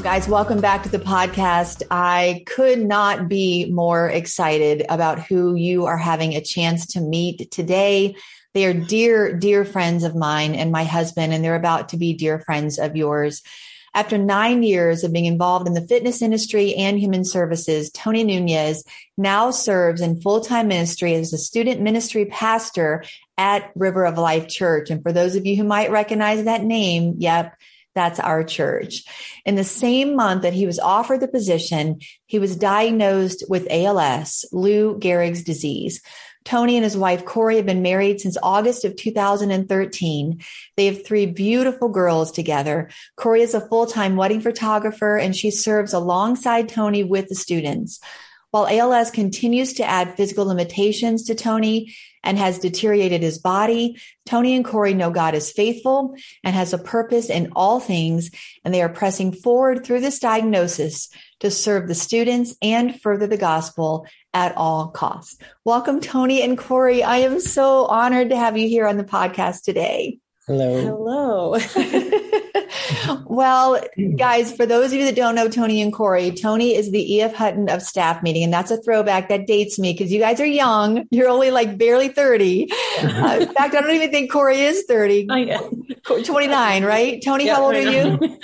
Well, guys, welcome back to the podcast. I could not be more excited about who you are having a chance to meet today. They are dear, dear friends of mine and my husband, and they're about to be dear friends of yours. After nine years of being involved in the fitness industry and human services, Tony Nunez now serves in full time ministry as a student ministry pastor at River of Life Church. And for those of you who might recognize that name, yep, that's our church. In the same month that he was offered the position, he was diagnosed with ALS, Lou Gehrig's disease. Tony and his wife Cori have been married since August of 2013. They have three beautiful girls together. Cori is a full-time wedding photographer and she serves alongside Tony with the students. While ALS continues to add physical limitations to Tony and has deteriorated his body, Tony and Cori know God is faithful and has a purpose in all things, and they are pressing forward through this diagnosis to serve the students and further the gospel at all costs. Welcome, Tony and Cori. I am so honored to have you here on the podcast today. Hello. Hello. well, guys, for those of you that don't know Tony and Cori, Tony is the EF Hutton of staff meeting. And that's a throwback that dates me because you guys are young. You're only like barely 30. Uh, in fact, I don't even think Cori is 30. 29, right? Tony, yeah, how old are you?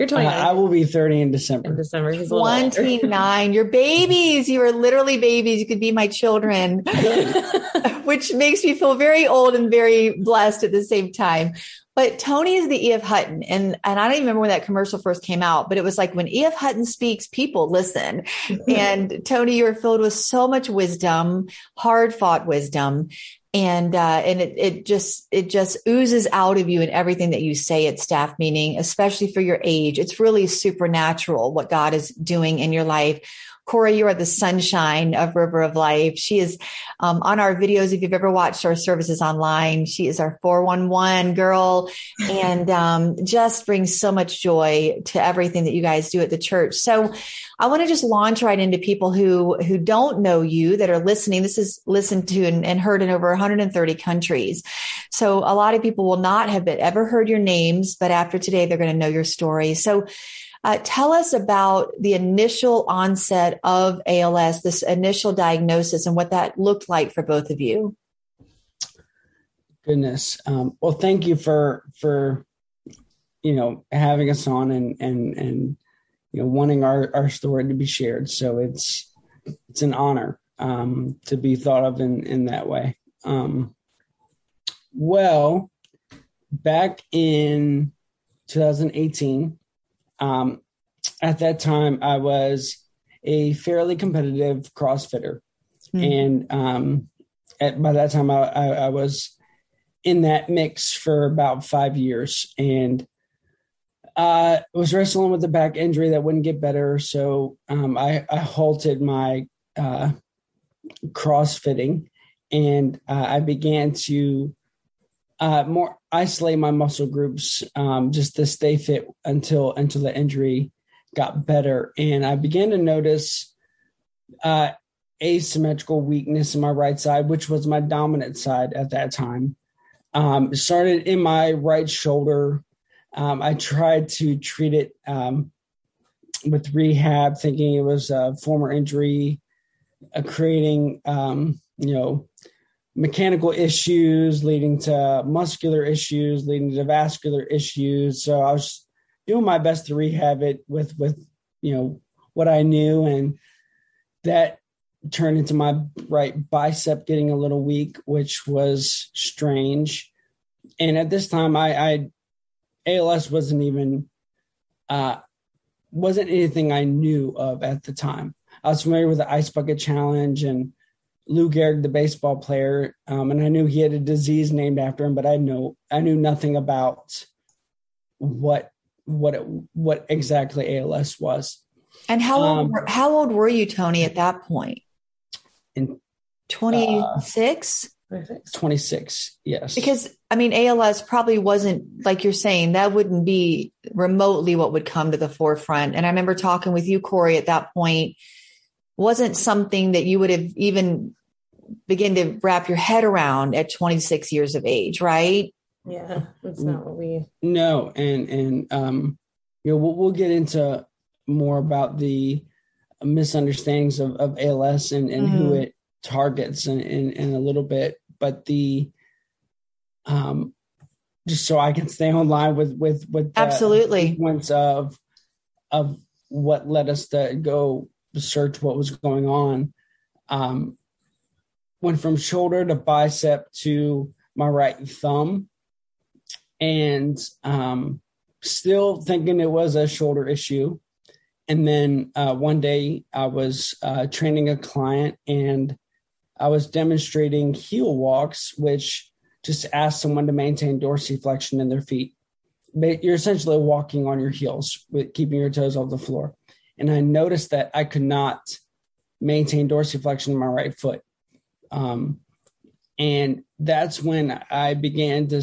You're 29. Uh, I will be 30 in December. In December. He's 29. You're babies. You are literally babies. You could be my children, which makes me feel very old and very blessed at the same time. But Tony is the E.F. Hutton. And, and I don't even remember when that commercial first came out, but it was like when E.F. Hutton speaks, people listen. and Tony, you're filled with so much wisdom, hard fought wisdom and uh, and it, it just it just oozes out of you in everything that you say at staff meeting especially for your age it's really supernatural what god is doing in your life Cori, you are the sunshine of River of Life. She is um, on our videos. If you've ever watched our services online, she is our 411 girl and um, just brings so much joy to everything that you guys do at the church. So I want to just launch right into people who, who don't know you that are listening. This is listened to and, and heard in over 130 countries. So a lot of people will not have ever heard your names, but after today, they're going to know your story. So uh, tell us about the initial onset of ALS, this initial diagnosis, and what that looked like for both of you. Goodness. Um, well, thank you for for you know having us on and and and you know wanting our our story to be shared. So it's it's an honor um, to be thought of in in that way. Um, well, back in 2018, um, at that time, I was a fairly competitive CrossFitter, mm-hmm. and um, at, by that time, I, I, I, was in that mix for about five years, and uh, was wrestling with a back injury that wouldn't get better. So um, I, I, halted my uh, CrossFitting, and uh, I began to uh, more isolate my muscle groups um, just to stay fit until until the injury got better. And I began to notice uh, asymmetrical weakness in my right side, which was my dominant side at that time. Um, started in my right shoulder. Um, I tried to treat it um, with rehab, thinking it was a former injury, uh, creating, um, you know, mechanical issues leading to muscular issues leading to vascular issues. So i was doing my best to rehab it with with you know what i knew. And that turned into my right bicep getting a little weak which was strange. And at this time i i als wasn't even uh wasn't anything i knew of at the time. I was familiar with the ice bucket challenge and Lou Gehrig, the baseball player, um, and I knew he had a disease named after him, but I know I knew nothing about what what it, what exactly ALS was. And how um, old, how old were you, Tony, at that point? In 26? Uh, 26, yes. Because I mean, ALS probably wasn't like you're saying, that wouldn't be remotely what would come to the forefront. And I remember talking with you, Cori, at that point, wasn't something that you would have even begin to wrap your head around at 26 years of age, right? Yeah, that's not what we. No, and and um, you know, we'll, we'll get into more about the misunderstandings of, of ALS and and mm-hmm. who it targets in, in, in a little bit, but the um, just so I can stay online with with with absolutely sequence of of what led us to go search what was going on. Um, went from shoulder to bicep to my right thumb, and um, still thinking it was a shoulder issue. And then uh, one day I was uh, training a client and I was demonstrating heel walks, which just ask someone to maintain dorsiflexion in their feet. But you're essentially walking on your heels with keeping your toes off the floor. And I noticed that I could not maintain dorsiflexion in my right foot. Um, and that's when I began to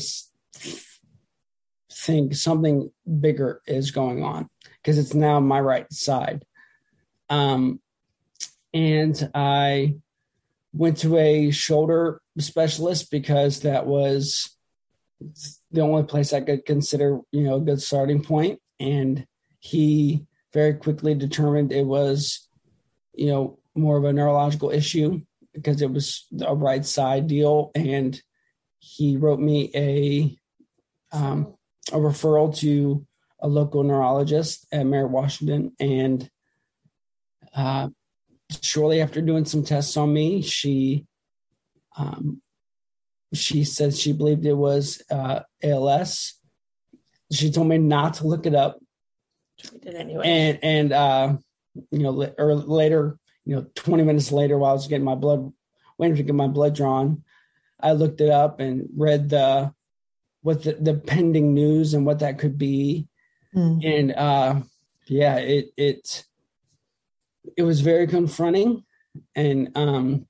think something bigger is going on because it's now my right side. Um, and I went to a shoulder specialist because that was the only place I could consider, you know, a good starting point. And he very quickly determined it was, you know, more of a neurological issue because it was a right side deal, and he wrote me a um, a referral to a local neurologist at Merritt Washington, and uh, shortly after doing some tests on me, she um, she said she believed it was uh, ALS. She told me not to look it up. Anyway. And and uh, you know, or later you know, 20 minutes later while I was getting my blood, waiting to get my blood drawn, I looked it up and read the what the, the pending news and what that could be. Mm. And uh yeah, it it it was very confronting. And um,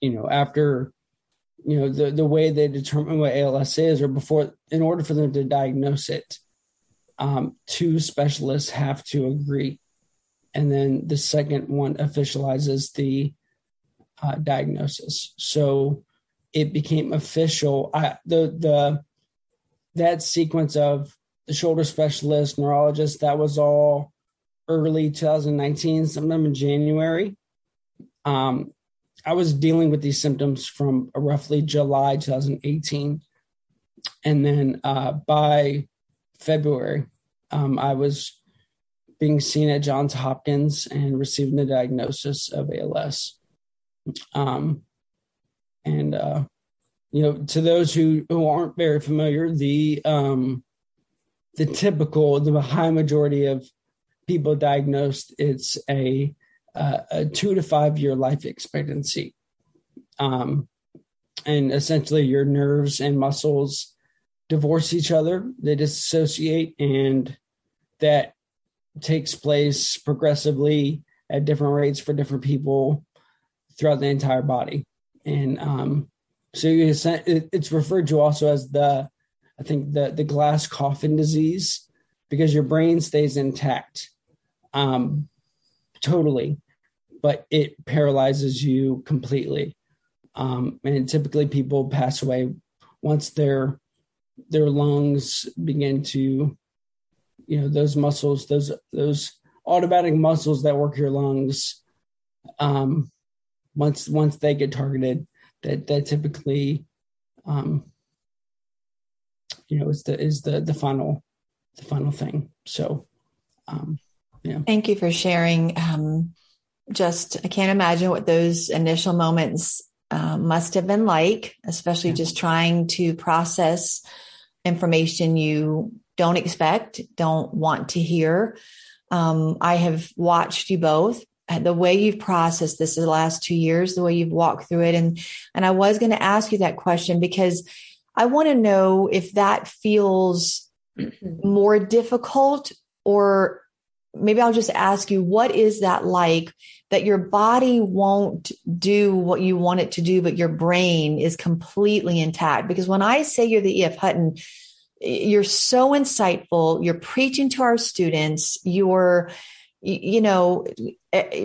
you know, after you know, the the way they determine what ALS is, or before in order for them to diagnose it, um, two specialists have to agree and then the second one officializes the uh, diagnosis. So it became official. I, the the that sequence of the shoulder specialist, neurologist, that was all early 2019, sometime in January. Um, I was dealing with these symptoms from roughly July 2018, and then uh, by February, um, I was being seen at Johns Hopkins and receiving the diagnosis of ALS. Um, and uh, you know, to those who who aren't very familiar, the um, the typical, the high majority of people diagnosed, it's a uh, a two to five year life expectancy. Um, and essentially, your nerves and muscles divorce each other; they disassociate, and that takes place progressively at different rates for different people throughout the entire body. And um, so it's referred to also as the, I think the the glass coffin disease, because your brain stays intact, um, totally, but it paralyzes you completely. Um, and typically, people pass away once their their lungs begin to you know those muscles those those automatic muscles that work your lungs um once once they get targeted that that typically um you know is the is the the final the final thing. So um yeah. Thank you for sharing. Um just i can't imagine what those initial moments uh, must have been like especially yeah. just trying to process information you don't expect, don't want to hear. Um, I have watched you both the way you've processed this the last two years, the way you've walked through it. And, and I was going to ask you that question because I want to know if that feels more difficult or maybe I'll just ask you, what is that like that your body won't do what you want it to do, but your brain is completely intact? Because when I say you're the E.F. Hutton, you're so insightful. You're preaching to our students. You're, you know,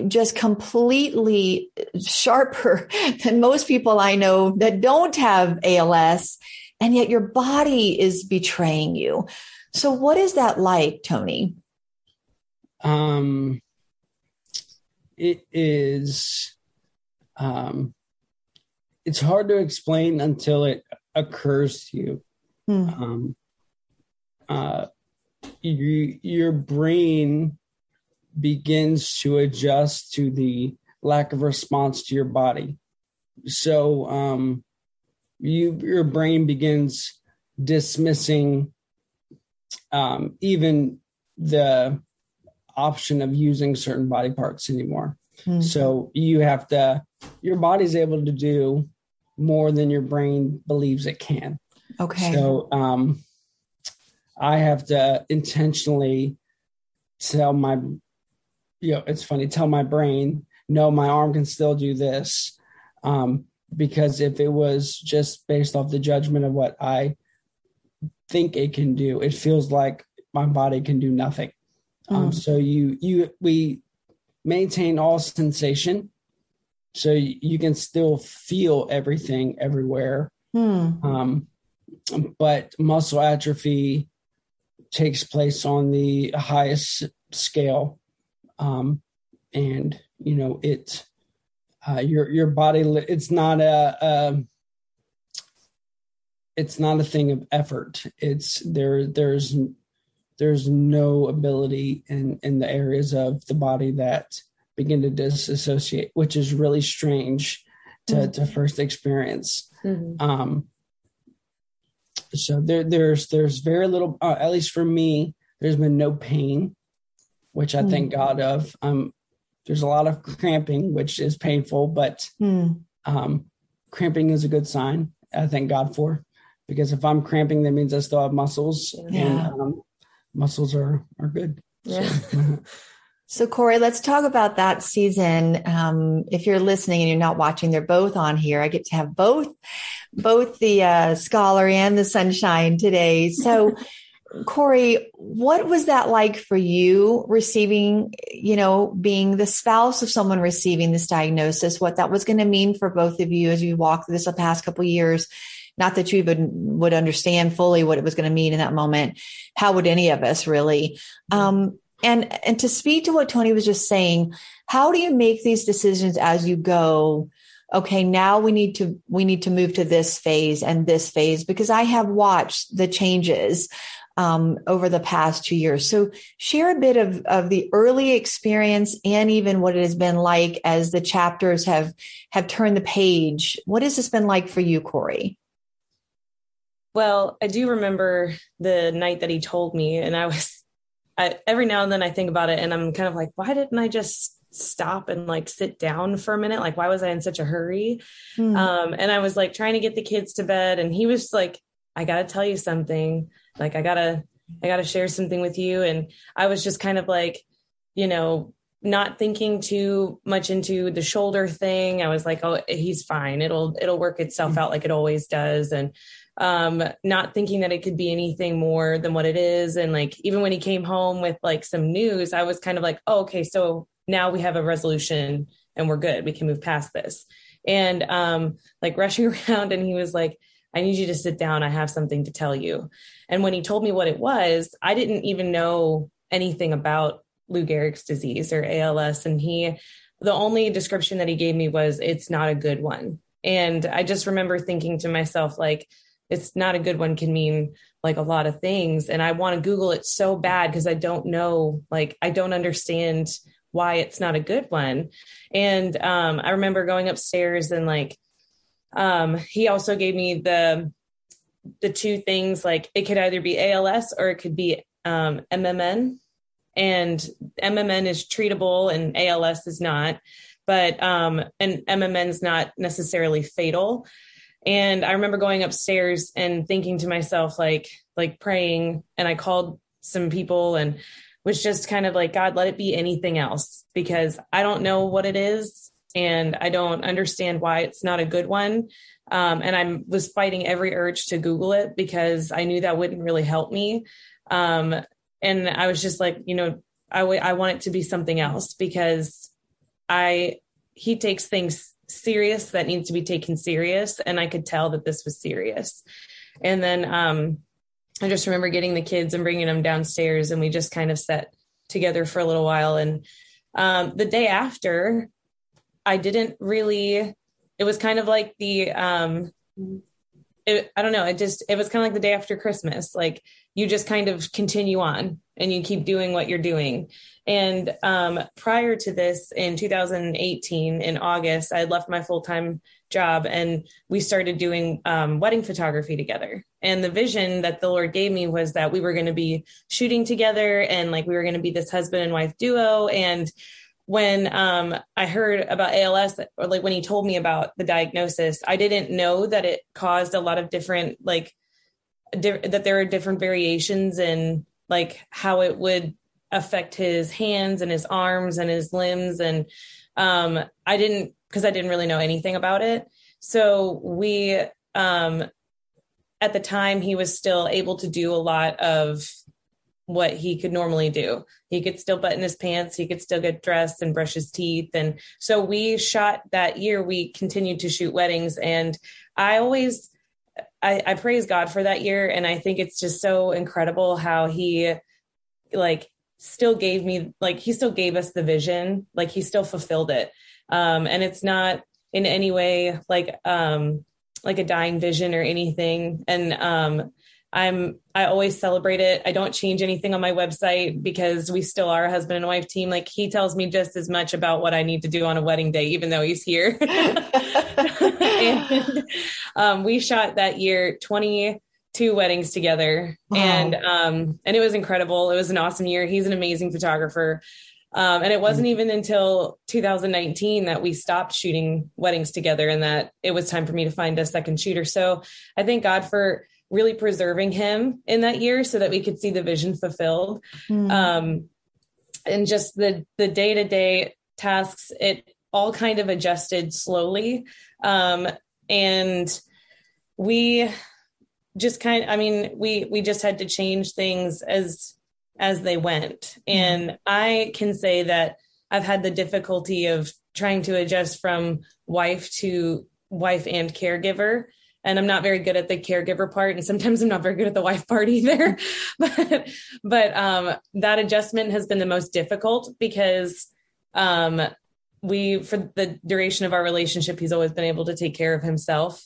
just completely sharper than most people I know that don't have ALS. And yet your body is betraying you. So what is that like, Tony? Um, it is, um, it's hard to explain until it occurs to you. Hmm. Um, uh, you, your brain begins to adjust to the lack of response to your body. So um, you your brain begins dismissing um, even the option of using certain body parts anymore. Mm-hmm. So you have to your body's able to do more than your brain believes it can. Okay. So um I have to intentionally tell my, you know, it's funny, tell my brain, no, my arm can still do this. Um, because if it was just based off the judgment of what I think it can do, it feels like my body can do nothing. Um, mm. So you, you, we maintain all sensation. So you can still feel everything everywhere. Mm. Um, but muscle atrophy takes place on the highest scale um, and you know it uh, your your body it's not a, a it's not a thing of effort it's there there's there's no ability in in the areas of the body that begin to disassociate which is really strange to mm-hmm. to first experience mm-hmm. um so there there's there's very little uh, at least for me there's been no pain which i mm. thank god of um there's a lot of cramping which is painful but mm. um cramping is a good sign i thank god for because if i'm cramping that means i still have muscles yeah. and um, muscles are are good yeah. So. So, Cori, let's talk about that season. Um, if you're listening and you're not watching, they're both on here. I get to have both, both the uh, scholar and the sunshine today. So, Cori, what was that like for you receiving, you know, being the spouse of someone receiving this diagnosis? What that was going to mean for both of you as you walked through this the past couple years? Not that you even would understand fully what it was going to mean in that moment. How would any of us really? Um, and and to speak to what Tony was just saying, how do you make these decisions as you go? Okay, now we need to we need to move to this phase and this phase because I have watched the changes um, over the past two years. So share a bit of, of the early experience and even what it has been like as the chapters have have turned the page. What has this been like for you, Cori? Well, I do remember the night that he told me, and I was I, every now and then I think about it and I'm kind of like, why didn't I just stop and like sit down for a minute? Like, why was I in such a hurry? Mm. Um, and I was like trying to get the kids to bed and he was like, I got to tell you something. Like, I gotta, I gotta share something with you. And I was just kind of like, you know, not thinking too much into the shoulder thing. I was like, oh, he's fine. It'll, it'll work itself mm. out like it always does. And um, not thinking that it could be anything more than what it is. And like, even when he came home with like some news, I was kind of like, oh, okay, so now we have a resolution and we're good. We can move past this. And um, like rushing around, and he was like, I need you to sit down. I have something to tell you. And when he told me what it was, I didn't even know anything about Lou Gehrig's disease or ALS. And he, the only description that he gave me was, it's not a good one. And I just remember thinking to myself, like, it's not a good one can mean like a lot of things. And i want to google it so bad because i don't know like i don't understand why it's not a good one. And um, i remember going upstairs and like um, he also gave me the the two things like it could either be als or it could be um, mmn and mmn is treatable and als is not. But um, and mmn is not necessarily fatal and I remember going upstairs and thinking to myself, like, like praying. And I called some people and was just kind of like, God, let it be anything else because I don't know what it is and I don't understand why it's not a good one. Um, and I was fighting every urge to Google it because I knew that wouldn't really help me. Um, and I was just like, you know, I, w- I want it to be something else because I, he takes things serious that needs to be taken serious. And I could tell that this was serious. And then, um, I just remember getting the kids and bringing them downstairs, and we just kind of sat together for a little while. And um, the day after, I didn't really. It was kind of like the. Um, it, I don't know. It just it was kind of like the day after Christmas. Like you just kind of continue on and you keep doing what you're doing. And um, prior to this, in 2018, in August, I had left my full time job and we started doing um, wedding photography together. And the vision that the Lord gave me was that we were going to be shooting together and like we were going to be this husband and wife duo. And when um, I heard about ALS, or like when he told me about the diagnosis, I didn't know that it caused a lot of different, like, di- that there are different variations in like how it would affect his hands and his arms and his limbs. And um, I didn't because I didn't really know anything about it. So we, um, at the time, he was still able to do a lot of what he could normally do. He could still button his pants, he could still get dressed and brush his teeth. And so we shot that year, we continued to shoot weddings. And I always, I, I praise God for that year. And I think it's just so incredible how he, like, still gave me, like, he still gave us the vision, like, he still fulfilled it um, and it's not in any way like um, like a dying vision or anything. And um, I'm I always celebrate it. I don't change anything on my website because we still are a husband and wife team. Like he tells me just as much about what I need to do on a wedding day, even though he's here. and um, we shot that year 22 weddings together, wow. and um, and it was incredible. It was an awesome year. He's an amazing photographer. Um, and it wasn't even until 2019 that we stopped shooting weddings together and that it was time for me to find a second shooter. So I thank God for really preserving him in that year so that we could see the vision fulfilled. Mm. Um, and just the the day to day tasks, it all kind of adjusted slowly. Um, and we just kind of, I mean, we we just had to change things as as they went. And I can say that I've had the difficulty of trying to adjust from wife to wife and caregiver. And I'm not very good at the caregiver part. And sometimes I'm not very good at the wife part either. but, but, um, that adjustment has been the most difficult because, um, we, for the duration of our relationship, he's always been able to take care of himself.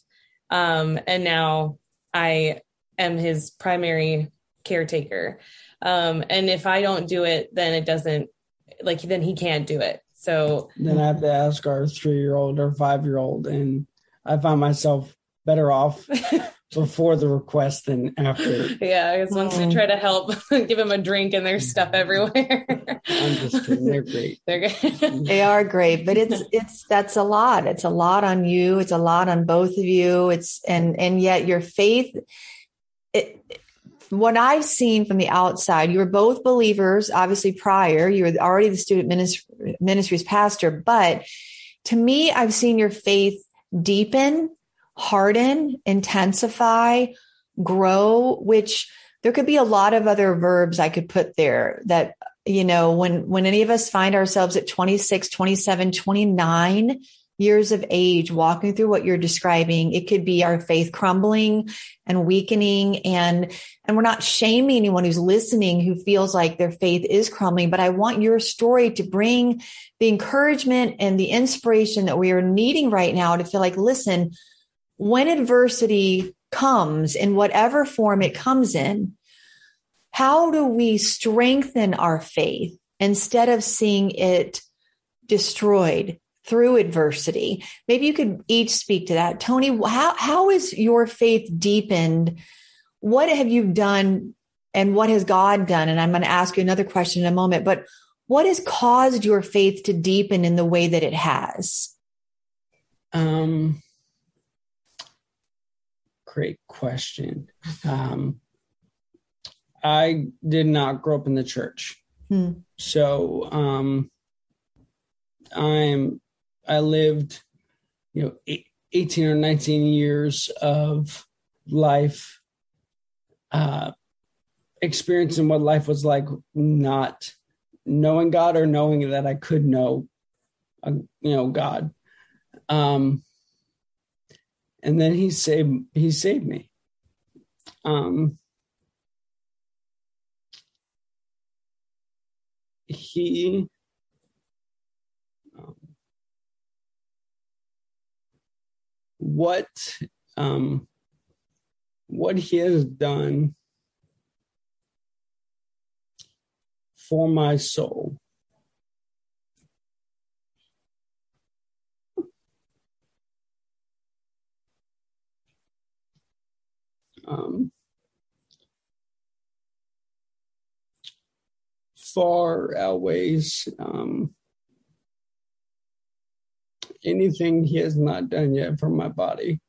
Um, and now I am his primary caretaker. Um, and if I don't do it, then it doesn't like then he can't do it. So then I have to ask our three year old or five year old, and I find myself better off before the request than after. Yeah, I just wants um, to try to help give them a drink and there's stuff everywhere. I'm just kidding. They're great. They're good. they are great, but it's it's that's a lot. It's a lot on you. It's a lot on both of you. It's and and yet your faith it what I've seen from the outside, you were both believers, obviously prior, you were already the student ministry, ministry's pastor, but to me, I've seen your faith deepen, harden, intensify, grow, which there could be a lot of other verbs I could put there that, you know, when, when any of us find ourselves at 26, 27, 29, years of age walking through what you're describing it could be our faith crumbling and weakening. And and we're not shaming anyone who's listening who feels like their faith is crumbling but i want your story to bring the encouragement and the inspiration that we are needing right now to feel like listen when adversity comes in whatever form it comes in how do we strengthen our faith instead of seeing it destroyed through adversity. Maybe you could each speak to that. Tony, how, how is your faith deepened? What have you done and what has God done? And I'm going to ask you another question in a moment, but what has caused your faith to deepen in the way that it has? Um, great question. Um, I did not grow up in the church. Hmm. So um, I'm I lived, you know, 18 or 19 years of life, uh, experiencing what life was like, not knowing God or knowing that I could know, uh, you know, God. Um, and then he saved he saved me. Um, he um, what um, what he has done for my soul um, far outweighs um, anything he has not done yet for my body.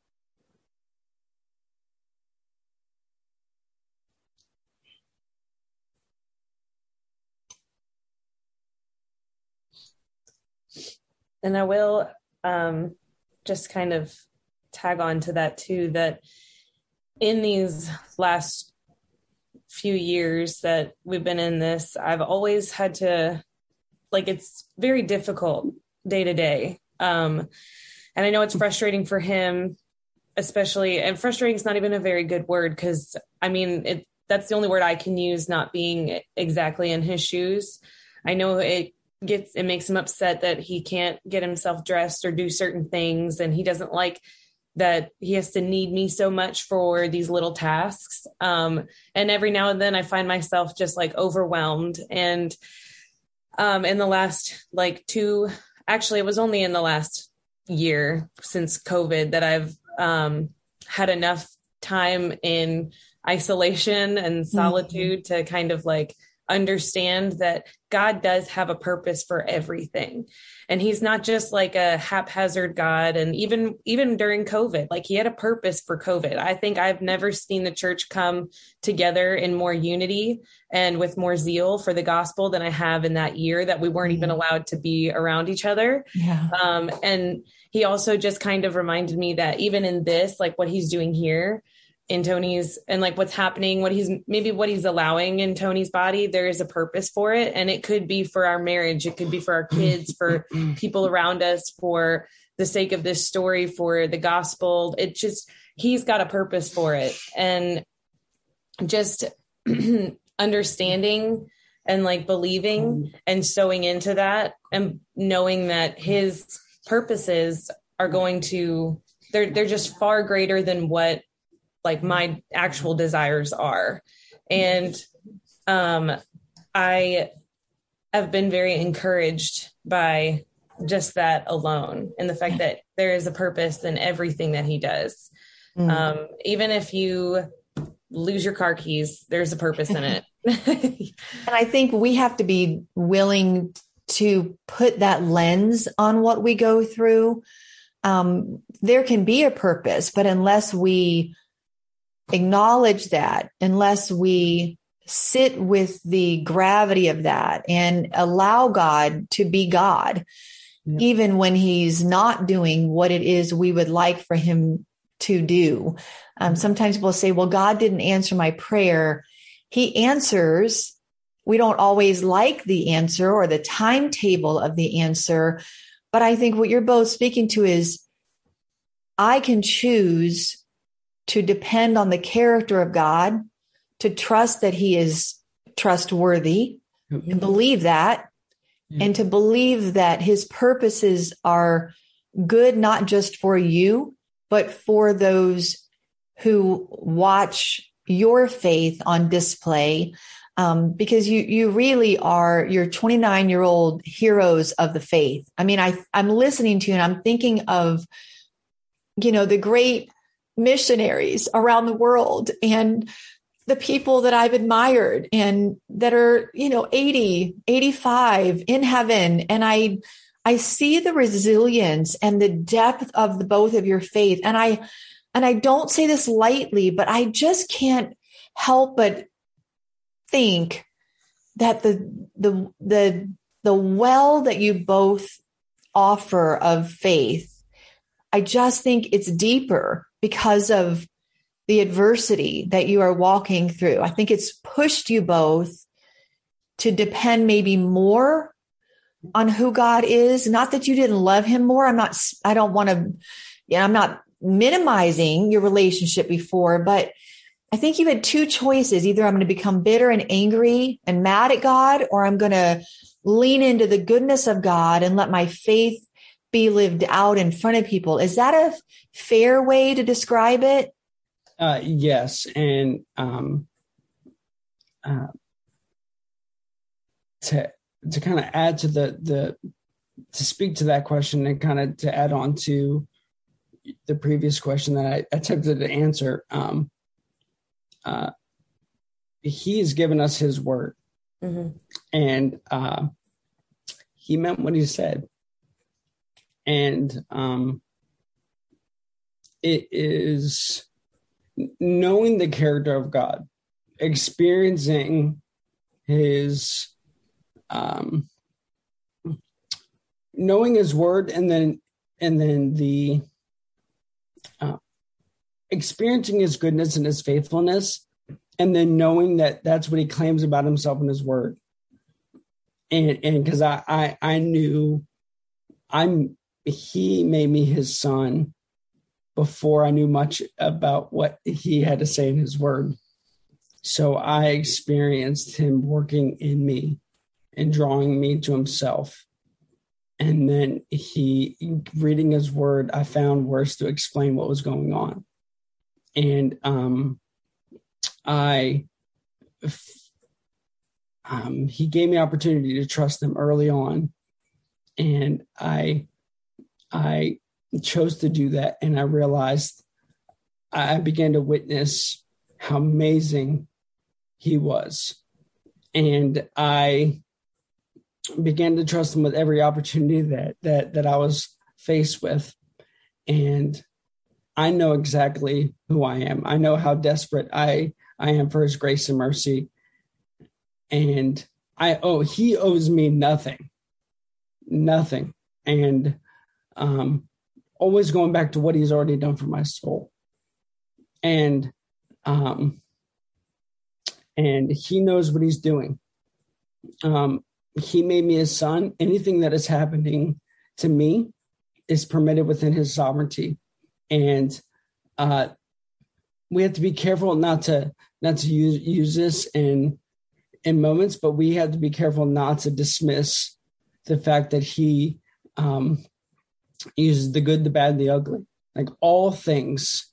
And I will um, just kind of tag on to that too that in these last few years that we've been in this, I've always had to, like, it's very difficult day to day. Um, and I know it's frustrating for him, especially, and frustrating is not even a very good word because I mean, it, that's the only word I can use, not being exactly in his shoes. I know it gets, it makes him upset that he can't get himself dressed or do certain things and he doesn't like that he has to need me so much for these little tasks. Um, and every now and then I find myself just like overwhelmed. And um, in the last like two, actually, it was only in the last year since COVID that I've um, had enough time in isolation and mm-hmm. solitude mm-hmm. to kind of like understand that God does have a purpose for everything. And he's not just like a haphazard God. And even, even during COVID, like he had a purpose for COVID. I think I've never seen the church come together in more unity and with more zeal for the gospel than I have in that year that we weren't even mm-hmm. allowed to be around each other. Yeah. Um, and he also just kind of reminded me that even in this, like what he's doing here, in Tony's and like what's happening, what he's maybe what he's allowing in Tony's body, there is a purpose for it. And it could be for our marriage, it could be for our kids, for people around us, for the sake of this story, for the gospel. It just, he's got a purpose for it. And just understanding and like believing mm-hmm. and sewing into that and knowing that his purposes are going to they're they're just far greater than what like my actual desires are. And um, I have been very encouraged by just that alone and the fact that there is a purpose in everything that he does. Mm. Um, even if you lose your car keys, there's a purpose in it. and I think we have to be willing to put that lens on what we go through. Um, there can be a purpose, but unless we acknowledge that unless we sit with the gravity of that and allow God to be God, even when he's not doing what it is we would like for him to do. Um, sometimes we'll say, well, God didn't answer my prayer. He answers. We don't always like the answer or the timetable of the answer. But I think what you're both speaking to is I can choose to depend on the character of God, to trust that He is trustworthy, mm-hmm. and believe that, mm-hmm. and to believe that His purposes are good, not just for you, but for those who watch your faith on display. Um, because you you really are your 29 year old heroes of the faith. I mean, I I'm listening to you and I'm thinking of, you know, the great missionaries around the world and the people that I've admired and that are, you know, 80, 85 in heaven. And I, I see the resilience and the depth of the both of your faith. And I, and I don't say this lightly, but I just can't help but think that the the the the well that you both offer of faith i just think it's deeper because of the adversity that you are walking through. I think it's pushed you both to depend maybe more on who god is. Not that you didn't love him more. I'm not i don't want to know i'm not minimizing your relationship before but I think you had two choices. Either I'm going to become bitter and angry and mad at God, or I'm going to lean into the goodness of God and let my faith be lived out in front of people. Is that a fair way to describe it? Uh, yes. And um, uh, to to kind of add to the the to speak to that question and kind of to add on to the previous question that I attempted to answer. Um, uh, he has given us his word mm-hmm. and uh, he meant what he said and um, it is knowing the character of god experiencing his um, knowing his word and then and then the experiencing his goodness and his faithfulness and then knowing that that's what he claims about himself in his word. And and because I, I i knew i'm he made me his son before i knew much about what he had to say in his word. So i experienced him working in me and drawing me to himself. And then he reading his word i found words to explain what was going on. And um, I um, he gave me opportunity to trust him early on, and I I chose to do that, and I realized I began to witness how amazing he was, and I began to trust him with every opportunity that that that I was faced with, and I know exactly who I am. I know how desperate I I am for his grace and mercy. And I oh he owes me nothing. Nothing. And um always going back to what he's already done for my soul. And um and he knows what he's doing. Um he made me his son. Anything that is happening to me is permitted within his sovereignty and uh, we have to be careful not to not to use use this in in moments, but we have to be careful not to dismiss the fact that he um, uses the good, the bad, the ugly. Like all things,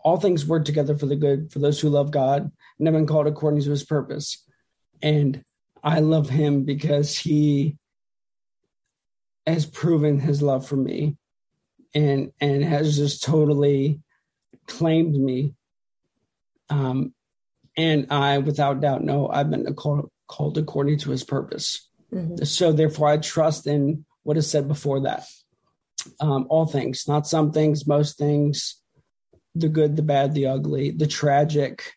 all things work together for the good for those who love God and have been called according to His purpose. And I love Him because He has proven His love for me and and has just totally claimed me. Um, and I, without doubt, know I've been called, called according to His purpose. Mm-hmm. So therefore, I trust in what is said before that. Um, all things, not some things, most things, the good, the bad, the ugly, the tragic,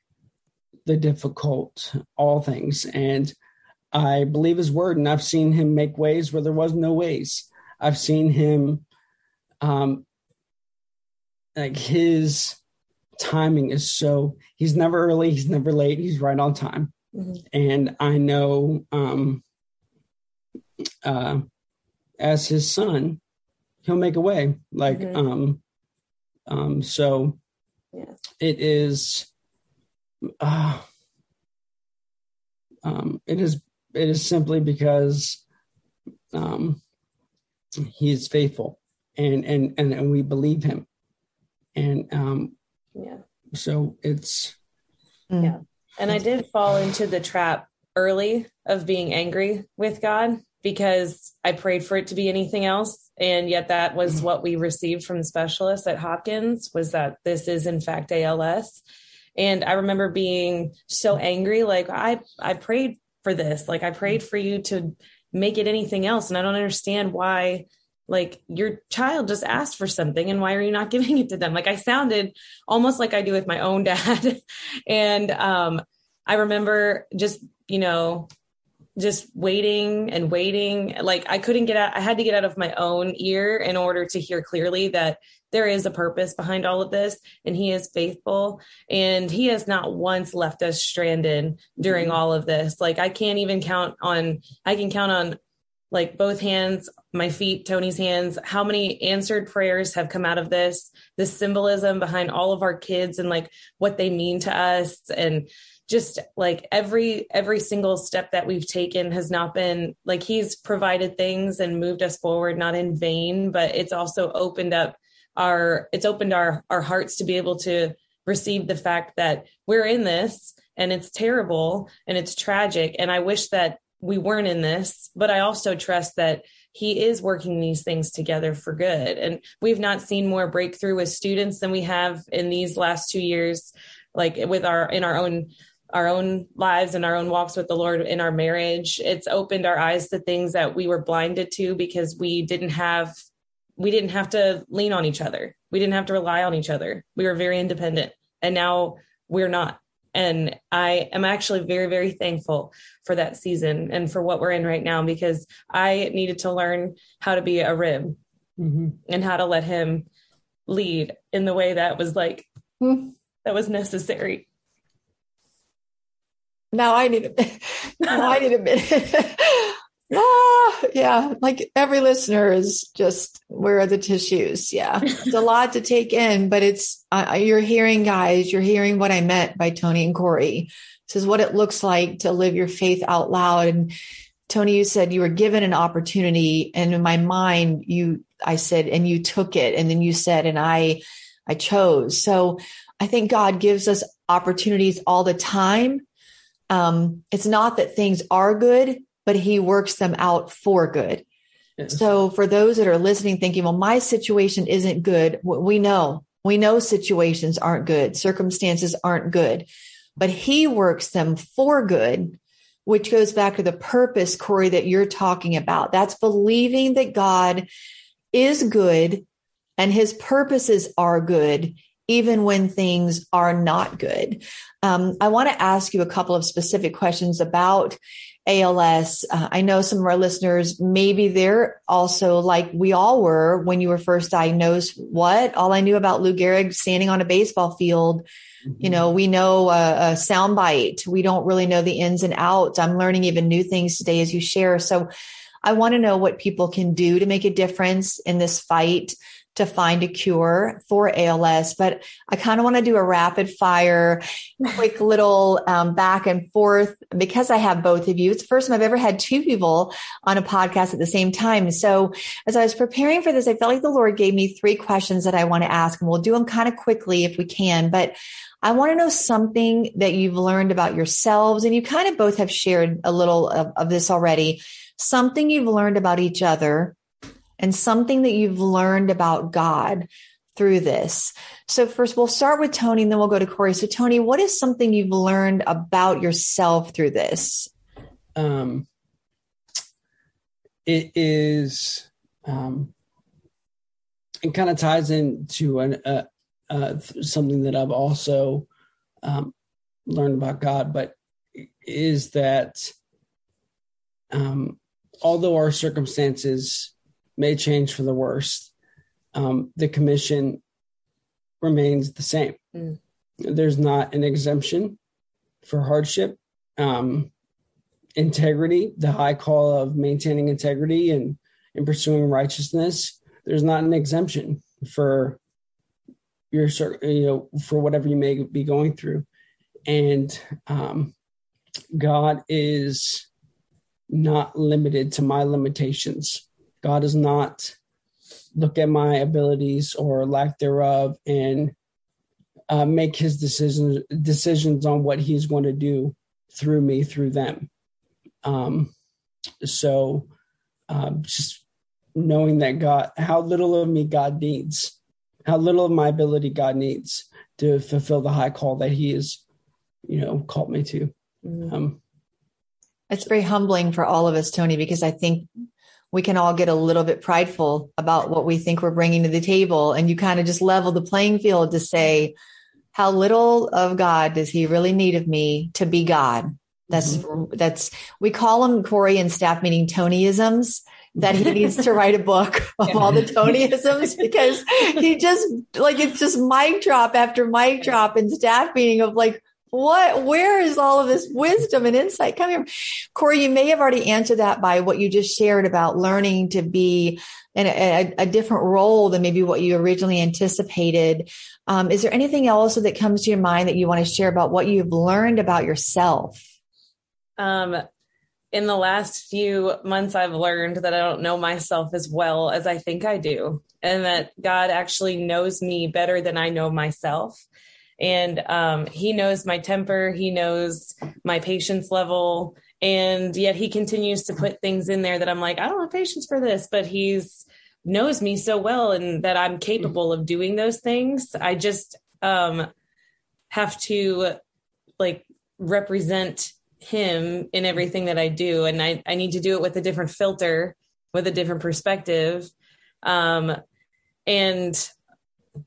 the difficult, all things. And I believe his word, and I've seen him make ways where there was no ways. I've seen him um like his timing is so he's never early he's never late he's right on time mm-hmm. and i know um uh as his son he'll make a way. Like mm-hmm. um um so yeah. it is uh um it is it is simply because um he is faithful and and and, and we believe him. And um yeah. so it's yeah. And i did fall into the trap early of being angry with god because i prayed for it to be anything else and yet that was what we received from the specialists at hopkins was that this is in fact als and i remember being so angry like i i prayed for this. Like i prayed for you to make it anything else. And i don't understand why like your child just asked for something and why are you not giving it to them? Like i sounded almost like i do with my own dad. And um i remember just you know just waiting and waiting. Like I couldn't get out, I had to get out of my own ear in order to hear clearly that there is a purpose behind all of this and he is faithful and he has not once left us stranded during mm-hmm. all of this. Like I can't even count on, I can count on like both hands, my feet, Tony's hands, how many answered prayers have come out of this, the symbolism behind all of our kids and like what they mean to us and just like every every single step that we've taken has not been like he's provided things and moved us forward not in vain but it's also opened up our it's opened our our hearts to be able to receive the fact that we're in this and it's terrible and it's tragic. And i wish that we weren't in this but i also trust that he is working these things together for good and we've not seen more breakthrough with students than we have in these last two years like with our in our own our own lives and our own walks with the Lord in our marriage. It's opened our eyes to things that we were blinded to because we didn't have we didn't have to lean on each other. We didn't have to rely on each other. We were very independent. And now we're not. And I am actually very, very thankful for that season and for what we're in right now because I needed to learn how to be a rib mm-hmm. and how to let him lead in the way that was like, mm-hmm. that was necessary. Now I need a now I need a minute. ah, yeah, like every listener is just where are the tissues? Yeah, it's a lot to take in, but it's uh, you're hearing, guys. You're hearing what I meant by Tony and Cori. This is what it looks like to live your faith out loud. And Tony, you said you were given an opportunity, and in my mind, you I said, and you took it, and then you said, and I I chose. So I think God gives us opportunities all the time um, it's not that things are good, but he works them out for good. So for those that are listening, thinking, well, my situation isn't good. We know, we know situations aren't good. Circumstances aren't good, but he works them for good, which goes back to the purpose, Cori, that you're talking about. That's believing that God is good and his purposes are good even when things are not good. Um, I want to ask you a couple of specific questions about ALS. Uh, I know some of our listeners, maybe they're also like we all were when you were first diagnosed. What? All I knew about Lou Gehrig standing on a baseball field. You know, we know a, a sound bite. We don't really know the ins and outs. I'm learning even new things today as you share. So I want to know what people can do to make a difference in this fight to find a cure for ALS, but I kind of want to do a rapid fire, quick little um, back and forth because I have both of you. It's the first time I've ever had two people on a podcast at the same time. So as I was preparing for this, I felt like the Lord gave me three questions that I want to ask, and we'll do them kind of quickly if we can. But I want to know something that you've learned about yourselves, and you kind of both have shared a little of, of this already. Something you've learned about each other and something that you've learned about God through this. So first we'll start with Tony and then we'll go to Cori. So Tony, what is something you've learned about yourself through this? Um, it is, um, it kind of ties into an, uh, uh, something that I've also um, learned about God, but is that um, although our circumstances may change for the worst. Um, the commission remains the same. Mm. There's not an exemption for hardship. Um, integrity, the high call of maintaining integrity and, and pursuing righteousness, there's not an exemption for your you know for whatever you may be going through and um, god is not limited to my limitations God does not look at my abilities or lack thereof and uh, make his decisions decisions on what he's going to do through me through them um, so uh, just knowing that god how little of me god needs how little of my ability god needs to fulfill the high call that he has you know called me to mm-hmm. um, it's very humbling for all of us tony because i think we can all get a little bit prideful about what we think we're bringing to the table. And you kind of just level the playing field to say, how little of God does he really need of me to be God? That's mm-hmm. that's we call them Cori and staff meeting Tonyisms that he needs to write a book of yeah. all the Tonyisms because he just like it's just mic drop after mic drop and staff meeting of like what where is all of this wisdom and insight coming from? Cori you may have already answered that by what you just shared about learning to be in a, a different role than maybe what you originally anticipated. Um, is there anything else that comes to your mind that you want to share about what you've learned about yourself? Um, in the last few months i've learned that i don't know myself as well as i think i do and that god actually knows me better than i know myself and um, he knows my temper he knows my patience level and yet he continues to put things in there that i'm like i don't have patience for this but he's knows me so well and that i'm capable of doing those things. I just um, have to like represent him in everything that i do and i, I need to do it with a different filter with a different perspective. Um, and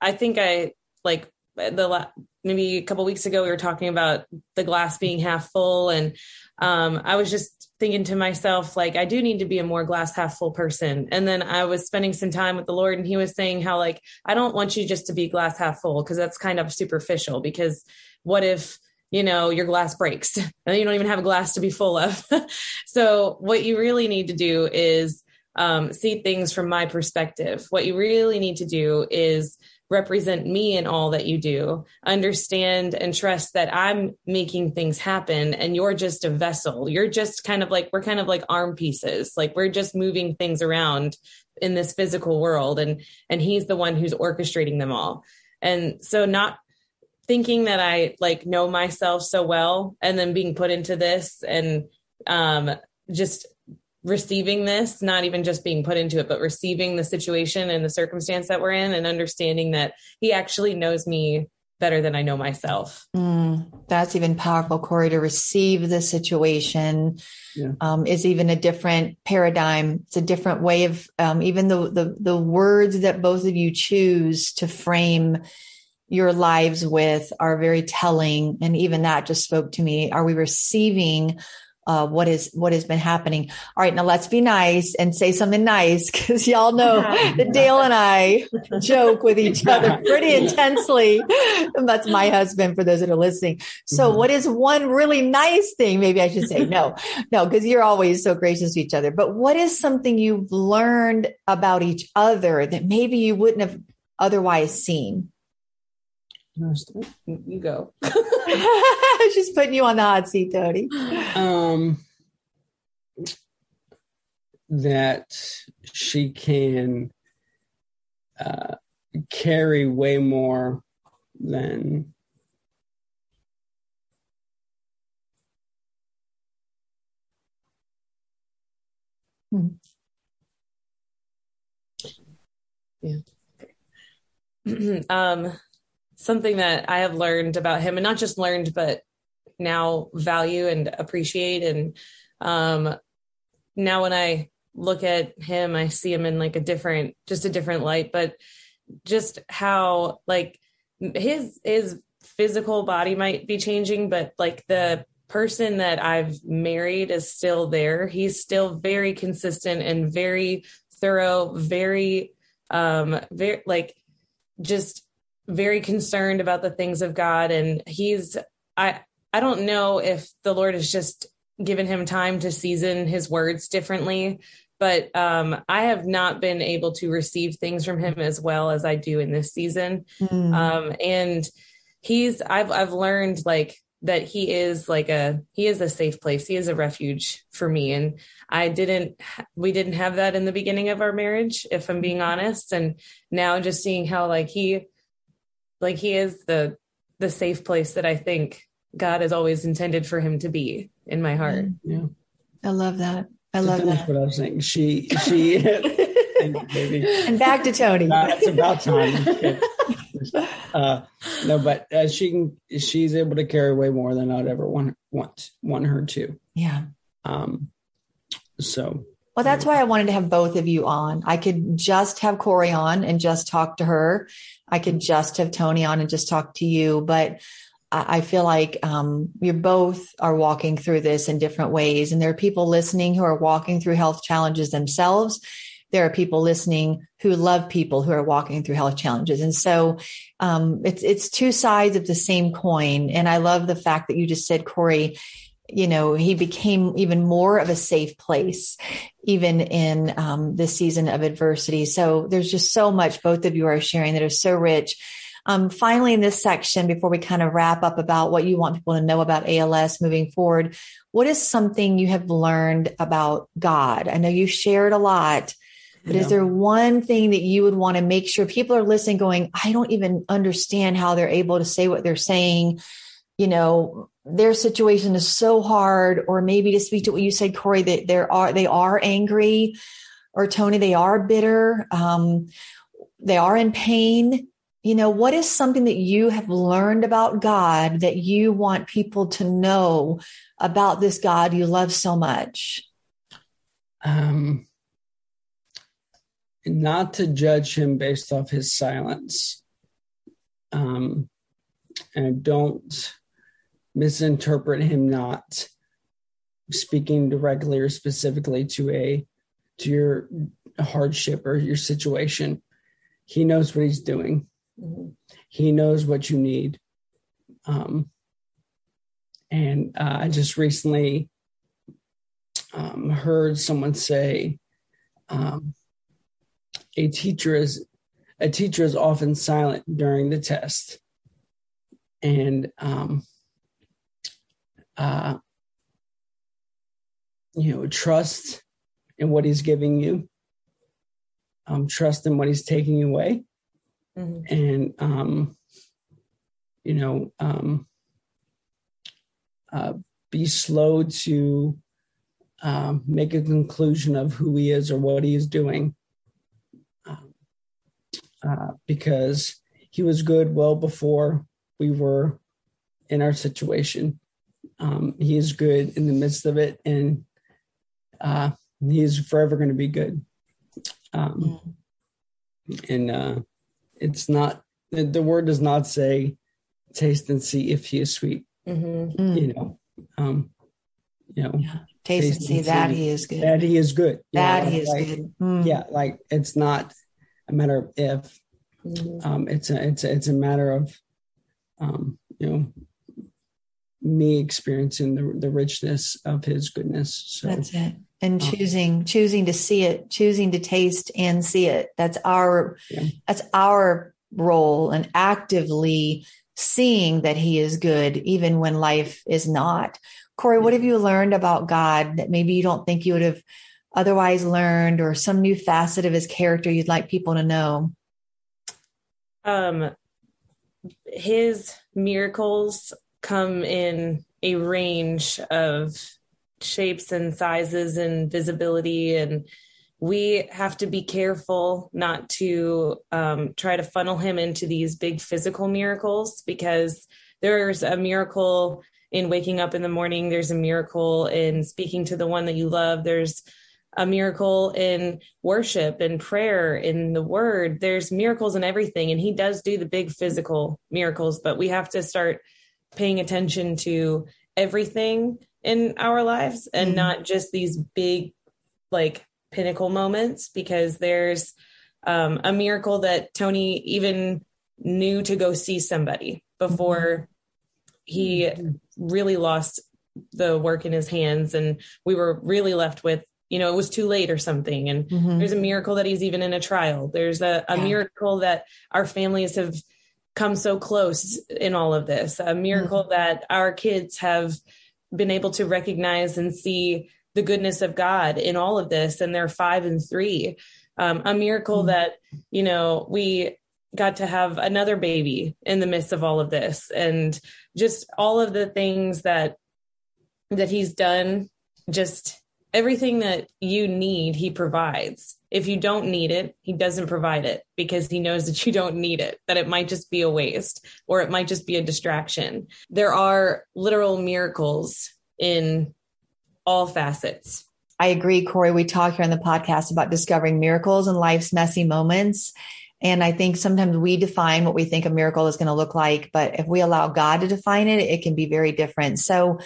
i think i like the maybe a couple weeks ago we were talking about the glass being half full. And um, i was just thinking to myself like i do need to be a more glass half full person. And then i was spending some time with the lord and he was saying how like i don't want you just to be glass half full because that's kind of superficial because what if you know your glass breaks? And you don't even have a glass to be full of. So what you really need to do is um, see things from my perspective. What you really need to do is represent me in all that you do. Understand and trust that I'm making things happen and you're just a vessel. You're just kind of like, we're kind of like arm pieces. Like we're just moving things around in this physical world and and he's the one who's orchestrating them all. And so not thinking that I like know myself so well and then being put into this and um just receiving this, not even just being put into it, but receiving the situation and the circumstance that we're in and understanding that he actually knows me better than I know myself. Mm, that's even powerful, Cori, to receive the situation yeah. um, is even a different paradigm. It's a different way of um, even the, the, the words that both of you choose to frame your lives with are very telling. And even that just spoke to me. Are we receiving uh, what is what has been happening. All right, now let's be nice and say something nice because y'all know that Dale and I joke with each other pretty intensely. That's my husband for those that are listening. So, mm-hmm. what is one really nice thing? Maybe I should say no, no, because you're always so gracious to each other. But what is something you've learned about each other that maybe you wouldn't have otherwise seen? You go. She's putting you on the hot seat, Tony. Um, that she can uh, carry way more than hmm. yeah um something that I have learned about him, and not just learned, but now value and appreciate. And um, now when I look at him, I see him in like a different, just a different light. But just how like his his physical body might be changing, but like the person that I've married is still there. He's still very consistent and very thorough, very um very like just very concerned about the things of God and he's I I don't know if the Lord has just given him time to season his words differently but um, I have not been able to receive things from him as well as I do in this season. Mm. Um, and he's I've I've learned like that he is like a he is a safe place. He is a refuge for me. And I didn't we didn't have that in the beginning of our marriage, if I'm being honest. And now just seeing how like he like he is the the safe place that I think God has always intended for him to be in my heart. Yeah. I love that. I love that. What I was saying. She she and back to Tony. Uh, it's about time. uh, no, but uh, she can. She's able to carry way more than I'd ever want want want her to. Yeah. Um. So well, that's why I wanted to have both of you on. I could just have Cori on and just talk to her. I could just have Tony on and just talk to you. But I feel like um, you both are walking through this in different ways. And there are people listening who are walking through health challenges themselves. There are people listening who love people who are walking through health challenges. And so um, it's, it's two sides of the same coin. And I love the fact that you just said, Cori, you know, he became even more of a safe place, even in um, this season of adversity. So there's just so much both of you are sharing that is so rich. Um, finally, in this section, before we kind of wrap up about what you want people to know about ALS moving forward, what is something you have learned about God? I know you shared a lot, but yeah. is there one thing that you would want to make sure people are listening going, I don't even understand how they're able to say what they're saying? You know, their situation is so hard, or maybe to speak to what you said, Cori, that there are, they are angry or Tony, they are bitter. Um, they are in pain you know, what is something that you have learned about God that you want people to know about this God you love so much? Um, not to judge him based off his silence. Um, and don't misinterpret him not speaking directly or specifically to a to your hardship or your situation. He knows what he's doing Mm-hmm. He knows what you need. Um, and uh, I just recently um, heard someone say um, a teacher is a teacher is often silent during the test, and um, uh, you know trust in what he's giving you, um, trust in what he's taking away, mm-hmm. and um, you know um, uh, be slow to um, make a conclusion of who he is or what he is doing. Um, uh, because he was good well before we were in our situation. Um, he is good in the midst of it and uh, he is forever going to be good. Um, and uh, it's not the, the word does not say taste and see if he is sweet. Mm-hmm. Mm. You know, um, you know, yeah. taste, taste, and see that he is good. That he is good. That know, he is like, good. Mm. Yeah, like it's not a matter of if. Mm-hmm. Um, it's a it's a it's a matter of, um, you know, me experiencing the the richness of his goodness. So that's it and oh. choosing choosing to see it choosing to taste and see it that's our yeah. that's our role and actively seeing that he is good even when life is not cori what have you learned about god that maybe you don't think you would have otherwise learned or some new facet of his character you'd like people to know um his miracles come in a range of shapes and sizes and visibility and we have to be careful not to um, try to funnel him into these big physical miracles because there's a miracle in waking up in the morning there's a miracle in speaking to the one that you love there's a miracle in worship and prayer in the word there's miracles in everything and he does do the big physical miracles but we have to start paying attention to everything in our lives and mm-hmm. not just these big like pinnacle moments because there's um, a miracle that Tony even knew to go see somebody before mm-hmm. he really lost the work in his hands and we were really left with you know it was too late or something and mm-hmm. there's a miracle that he's even in a trial there's a, a yeah. miracle that our families have come so close in all of this a miracle mm-hmm. that our kids have been able to recognize and see the goodness of God in all of this, and they're five and three. Um, a miracle mm-hmm. that you know we got to have another baby in the midst of all of this, and just all of the things that that He's done. Just everything that you need, He provides. If you don't need it, He doesn't provide it because He knows that you don't need it. That it might just be a waste or it might just be a distraction. There are literal miracles in all facets. I agree, Cori. We talk here on the podcast about discovering miracles in life's messy moments. And I think sometimes we define what we think a miracle is going to look like, but if we allow God to define it, it can be very different. So,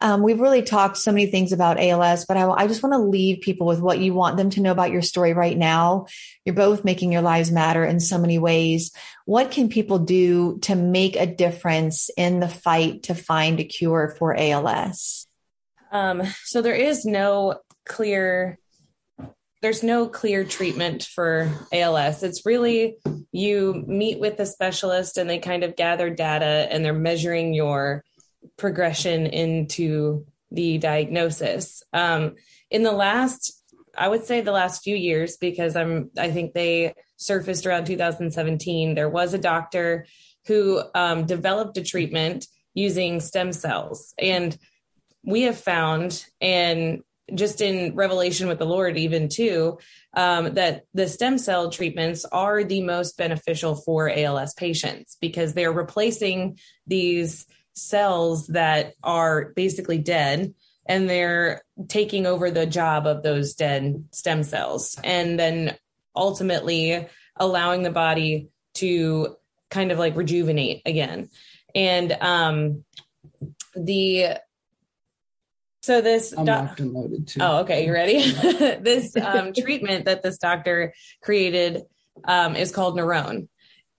um, we've really talked so many things about ALS, but I, I just want to leave people with what you want them to know about your story right now. You're both making your lives matter in so many ways. What can people do to make a difference in the fight to find a cure for ALS? Um, so there is no clear there's no clear treatment for ALS. It's really you meet with a specialist and they kind of gather data and they're measuring your progression into the diagnosis. Um, in the last, I would say the last few years, because I'm, I think they surfaced around 2017. There was a doctor who um, developed a treatment using stem cells, and we have found, and just in revelation with the Lord, even too, um, that the stem cell treatments are the most beneficial for ALS patients because they're replacing these cells that are basically dead and they're taking over the job of those dead stem cells and then ultimately allowing the body to kind of like rejuvenate again and um the so this I'm doc- loaded too. Oh, okay. You ready? this um, treatment that this doctor created um, is called NurOwn.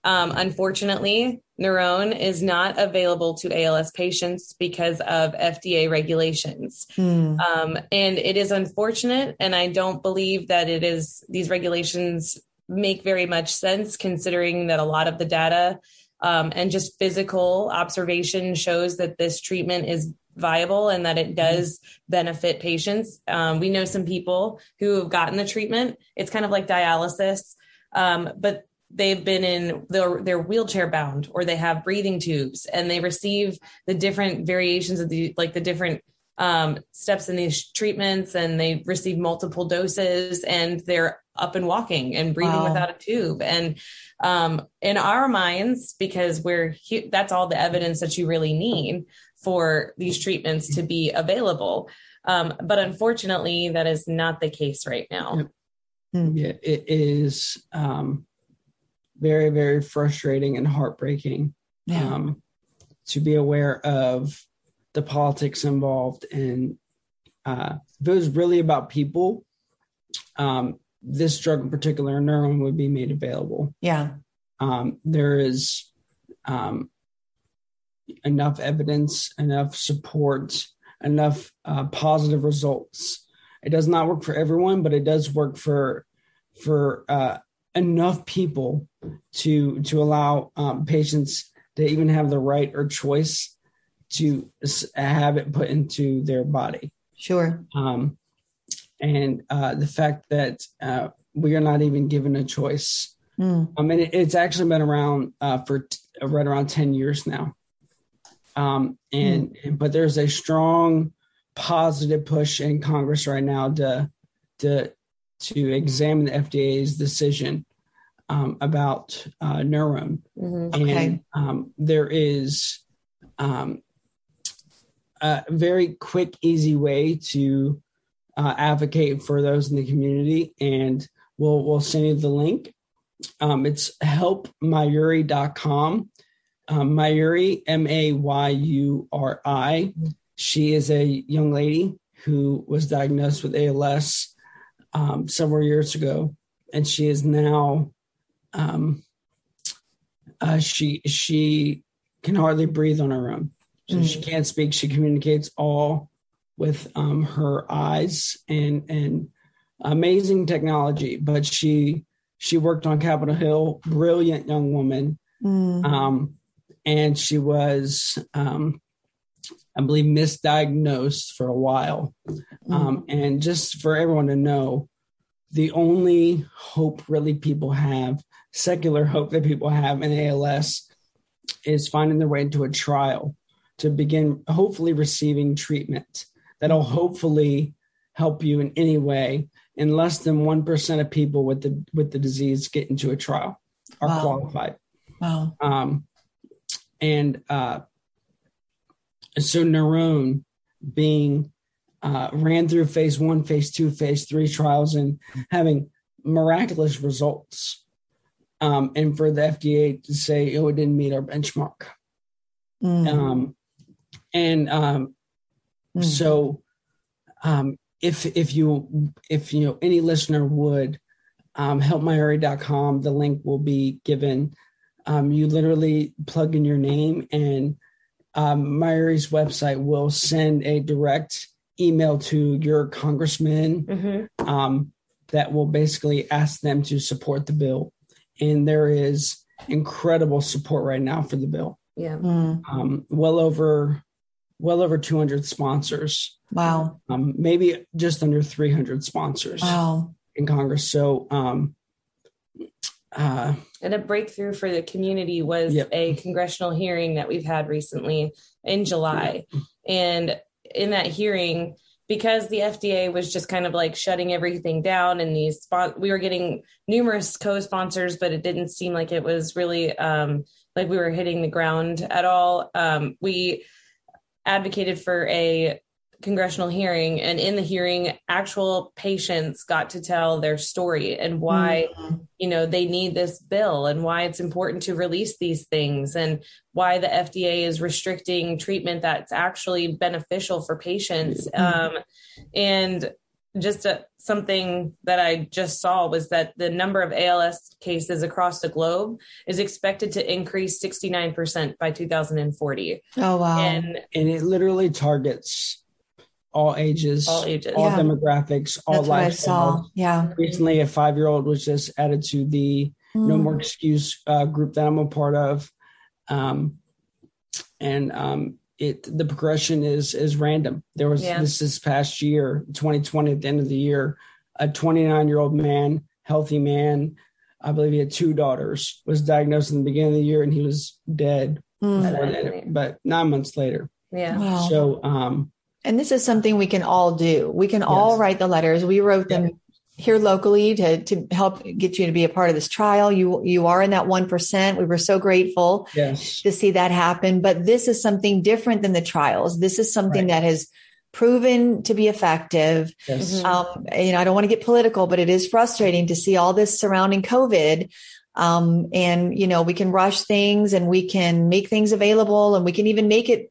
Um, unfortunately, NurOwn is not available to ALS patients because of FDA regulations. Hmm. Um, and it is unfortunate. And I don't believe that it is, these regulations make very much sense considering that a lot of the data um, and just physical observation shows that this treatment is viable and that it hmm. does benefit patients. Um, we know some people who have gotten the treatment. It's kind of like dialysis. Um, but they've been in their, they're wheelchair bound or they have breathing tubes and they receive the different variations of the like the different um, steps in these treatments and they receive multiple doses and they're up and walking and breathing wow. without a tube. And um, in our minds because we're that's all the evidence that you really need for these treatments to be available. Um, but unfortunately that is not the case right now. Yeah it is um, very, very frustrating and heartbreaking yeah. um, to be aware of the politics involved. And uh, if it was really about people, um, this drug in particular, NurOwn, would be made available. Yeah. Um, there is um, enough evidence, enough support, enough uh, positive results. It does not work for everyone, but it does work for for uh, enough people to to allow um, patients to even have the right or choice to have it put into their body. Sure. Um, and uh, the fact that uh, we are not even given a choice. Mm. I mean, it, it's actually been around uh, for t- right around ten years now. Um, and mm. but there's a strong positive push in Congress right now to to to examine the FDA's decision um, about uh. Mm-hmm. Okay. And um, there is um, a very quick, easy way to uh, advocate for those in the community. And we'll, we'll send you the link. Um, it's helpmayuri.com. Um, Mayuri, M A Y U R I. She is a young lady who was diagnosed with ALS um, several years ago, and she is now um, uh, she she can hardly breathe on her own. So mm. she can't speak. She communicates all with um, her eyes and and amazing technology. But she she worked on Capitol Hill, brilliant young woman, mm. um, and she was um, I believe misdiagnosed for a while. Mm. Um, and just for everyone to know, the only hope really people have, secular hope that people have in ALS, is finding their way into a trial to begin hopefully receiving treatment that'll hopefully help you in any way. And less than one percent of people with the with the disease get into a trial are wow. qualified. Wow. Um, and uh, so NurOwn being uh, ran through phase one, phase two, phase three trials and having miraculous results. um, and for the FDA to say oh, it didn't meet our benchmark. Mm. Um, and um, Mm. so um, if if you if you know any listener would um, helpmayuri.com, the link will be given. Um, you literally plug in your name, and um, Mayuri's website will send a direct email to your congressman Mhm. um, that will basically ask them to support the bill. And there is incredible support right now for the bill. Yeah. Mm. Um, well over, well over 200 sponsors. Wow. Um, maybe just under 300 sponsors Wow. in Congress. So, um, uh, And a breakthrough for the community was Yep. a congressional hearing that we've had recently in July. And in that hearing, because the FDA was just kind of like shutting everything down and these we were getting numerous co-sponsors, but it didn't seem like it was really um like we were hitting the ground at all. Um we advocated for a congressional hearing and in the hearing actual patients got to tell their story and why Mm. you know they need this bill and why it's important to release these things and why the FDA is restricting treatment that's actually beneficial for patients um, and just a, something that I just saw was that the number of ALS cases across the globe is expected to increase 69% by 2040 Oh wow. and and it literally targets all ages, all ages all Yeah. demographics, all That's lifestyles. Yeah. Recently, a five year old was just added to the No Mm. More Excuse uh, group that I'm a part of. Um, and um, it the progression is is random. There was Yeah. this this past year, 2020, at the end of the year, a 29 year old man, healthy man, I believe he had two daughters, was diagnosed in the beginning of the year, and he was dead. Mm. But nine months later. yeah Wow. So um, And this is something we can all do. We can all write the letters. We wrote them here locally to to help get you to be a part of this trial. You you are in that one percent. We were so grateful yes, to see that happen. But this is something different than the trials. This is something Right. that has proven to be effective. yes, Mhm. Um, you know, I don't want to get political, but it is frustrating to see all this surrounding COVID. Um, and you know, we can rush things and we can make things available and we can even make it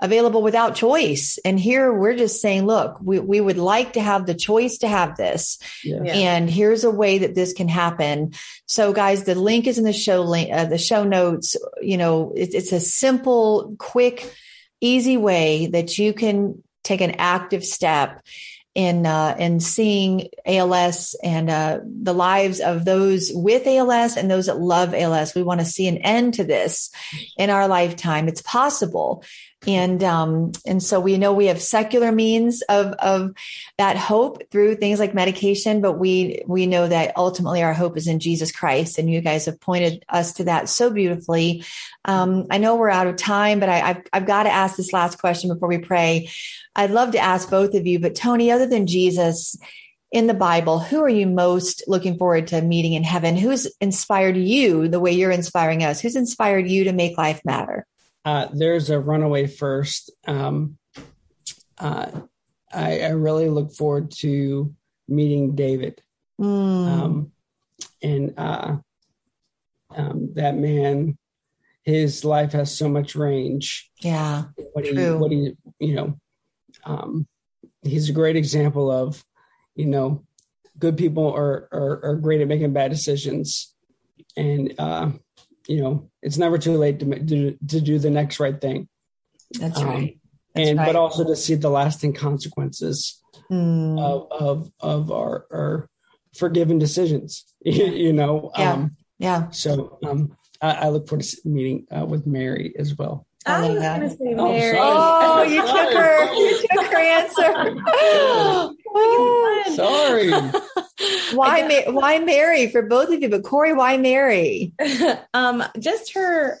available without choice. And here we're just saying, look, we, we would like to have the choice to have this. yes. Yeah. And here's a way that this can happen. So guys, the link is in the show link, uh, the show notes, you know, it, it's a simple, quick, easy way that you can take an active step in uh, in seeing ALS and uh, the lives of those with ALS and those that love ALS. We want to see an end to this in our lifetime. It's possible, and um, and so we know we have secular means of of that hope through things like medication, but we we know that ultimately our hope is in Jesus Christ, and you guys have pointed us to that so beautifully. Um, I know we're out of time, but I, I've I've got to ask this last question before we pray. I'd love to ask both of you, but Tony, other than Jesus in the Bible, who are you most looking forward to meeting in heaven? Who's inspired you the way you're inspiring us? Who's inspired you to make life matter? Uh, there's a runaway first. Um, uh, I, I really look forward to meeting David. Mm, Um, and uh, um, that man, his life has so much range. yeah. What he, True. what he, you know, um, he's a great example of, you know, good people are are, are great at making bad decisions, and uh, you know, it's never too late to to, to do the next right thing. That's Um, right. That's and right. but also to see the lasting consequences Mm, of of of our our forgiven decisions you know Yeah. um yeah. so um I, I look forward to meeting uh, with mary as well I I love was that. going to say Oh, Mary. Oh, you took her. You took her answer. sorry why, Ma- why Mary for both of you? But Cori, why Mary? um, just her.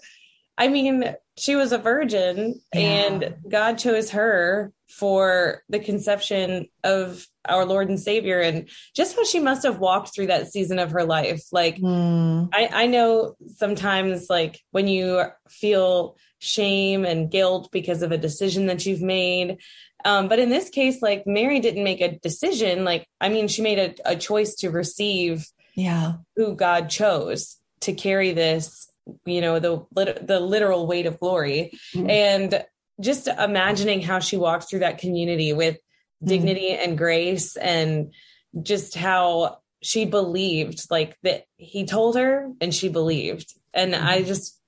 I mean, she was a virgin, Yeah. and God chose her for the conception of our Lord and Savior, and just what she must have walked through that season of her life. Like, Mm, I, I know sometimes, like when you feel shame and guilt because of a decision that you've made. Um, but in this case, like Mary didn't make a decision. Like, I mean, she made a, a choice to receive yeah. who God chose. to carry this, you know, the the literal weight of glory. Mm-hmm. And just imagining how she walks through that community with mm-hmm. dignity and grace and just how she believed like that he told her and she believed and mm-hmm. i just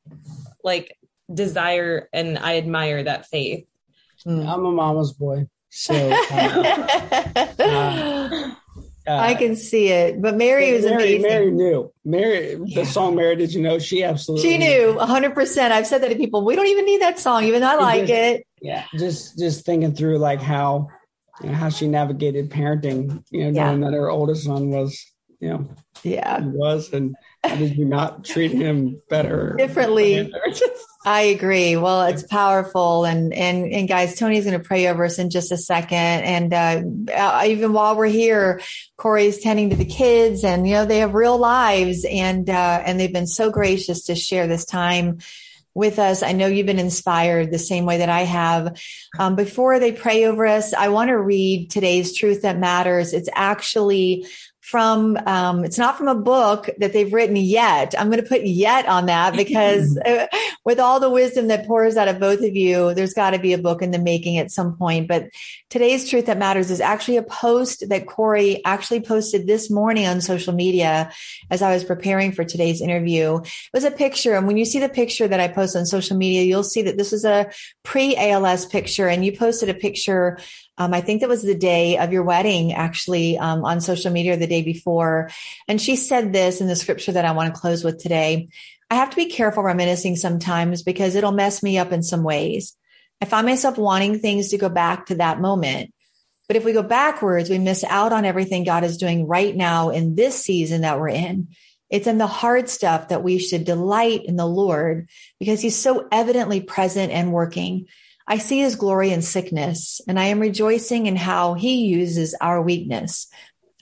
like desire and i admire that faith. I'm a mama's boy so uh, uh, I can see it, but Mary was Mary, amazing. Mary knew. Mary, yeah. the song "Mary," did you know? She absolutely she knew hundred percent. I've said that to people. We don't even need that song, even though I like just, it. Yeah, just just thinking through like how you know, how she navigated parenting. You know, knowing yeah. that her oldest son was, you know, yeah, was, and how did you not treat him better differently? I agree. Well, it's powerful, and and and guys, Tony's going to pray over us in just a second. And uh, uh, even while we're here, Cori's tending to the kids, and you know they have real lives, and uh, and they've been so gracious to share this time with us. I know you've been inspired the same way that I have. Um, before they pray over us, I want to read today's truth that matters. It's actually from um, it's not from a book that they've written yet. I'm going to put yet on that because with all the wisdom that pours out of both of you there's got to be a book in the making at some point. But today's truth that matters is actually a post that cori actually posted this morning on social media as i was preparing for today's interview. It was a picture and when you see the picture that i post on social media you'll see that this is a pre-als picture and you posted a picture um, I think that was the day of your wedding, actually, um, on social media the day before. And she said this in the scripture that I want to close with today. I have to be careful reminiscing sometimes because it'll mess me up in some ways. I find myself wanting things to go back to that moment. But if we go backwards, we miss out on everything God is doing right now in this season that we're in. It's in the hard stuff that we should delight in the Lord because he's so evidently present and working. I see his glory in sickness, and I am rejoicing in how he uses our weakness.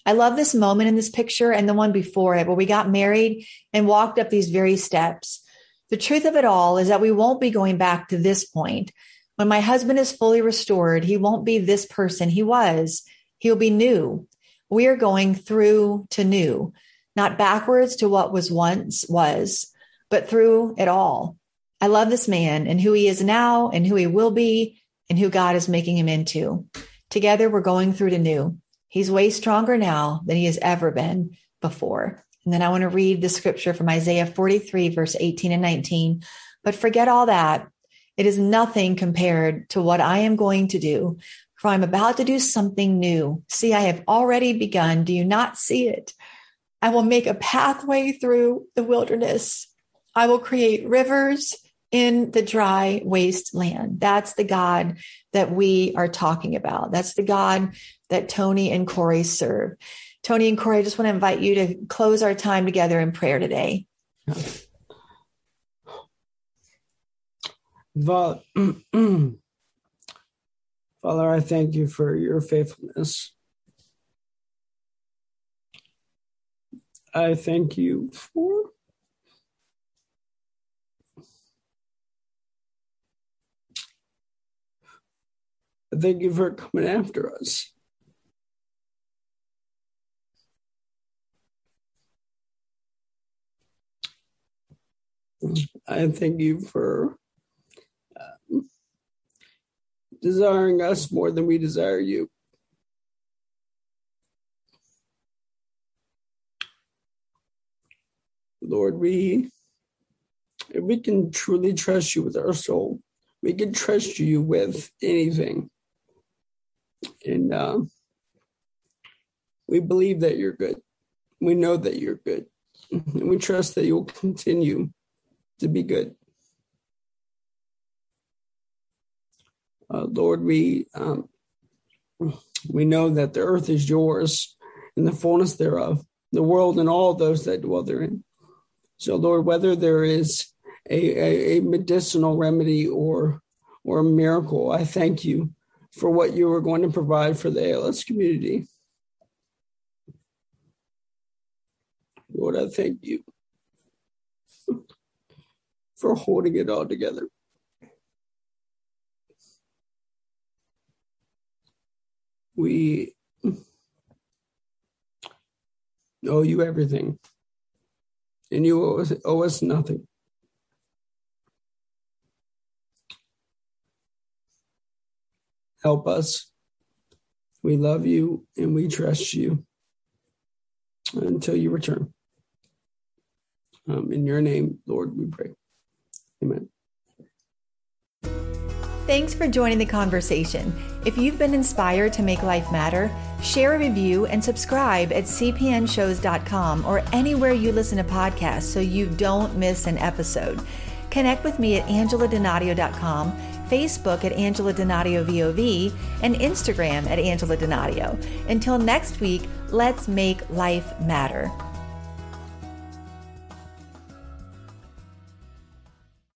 I love this moment in this picture and the one before it, where we got married and walked up these very steps. The truth of it all is that we won't be going back to this point. When my husband is fully restored, he won't be this person he was. He'll be new. We are going through to new, not backwards to what was once was, but through it all. I love this man and who he is now and who he will be and who God is making him into. Together, we're going through to new. He's way stronger now than he has ever been before. And then I want to read the scripture from Isaiah 43, verse 18 and 19. But forget all that. It is nothing compared to what I am going to do, for I'm about to do something new. See, I have already begun. Do you not see it? I will make a pathway through the wilderness. I will create rivers in the dry wasteland. That's the God that we are talking about. That's the God that Tony and Cori serve. Tony and Cori, I just want to invite you to close our time together in prayer today. Father, mm, mm. Father, I thank you for your faithfulness. I thank you for thank you for coming after us. I thank you for uh, desiring us more than we desire you. Lord, we we can truly trust you with our soul, we can trust you with anything. And uh, we believe that you're good. We know that you're good. And we trust that you'll continue to be good. Uh, Lord, we um, we know that the earth is yours and the fullness thereof, the world and all those that dwell therein. So, Lord, whether there is a, a, a medicinal remedy or or a miracle, I thank you for what you were going to provide for the ALS community. Lord, I thank you for holding it all together. We owe you everything. and you owe us, owe us nothing. Help us. We love you and we trust you until you return. Um, in your name, Lord, we pray. Amen. Thanks for joining the conversation. If you've been inspired to make life matter, share a review and subscribe at cpnshows.com or anywhere you listen to podcasts so you don't miss an episode. Connect with me at angeladonadio.com, Facebook at Angela Donadio VOV, and Instagram at Angela Donadio. Until next week, let's make life matter.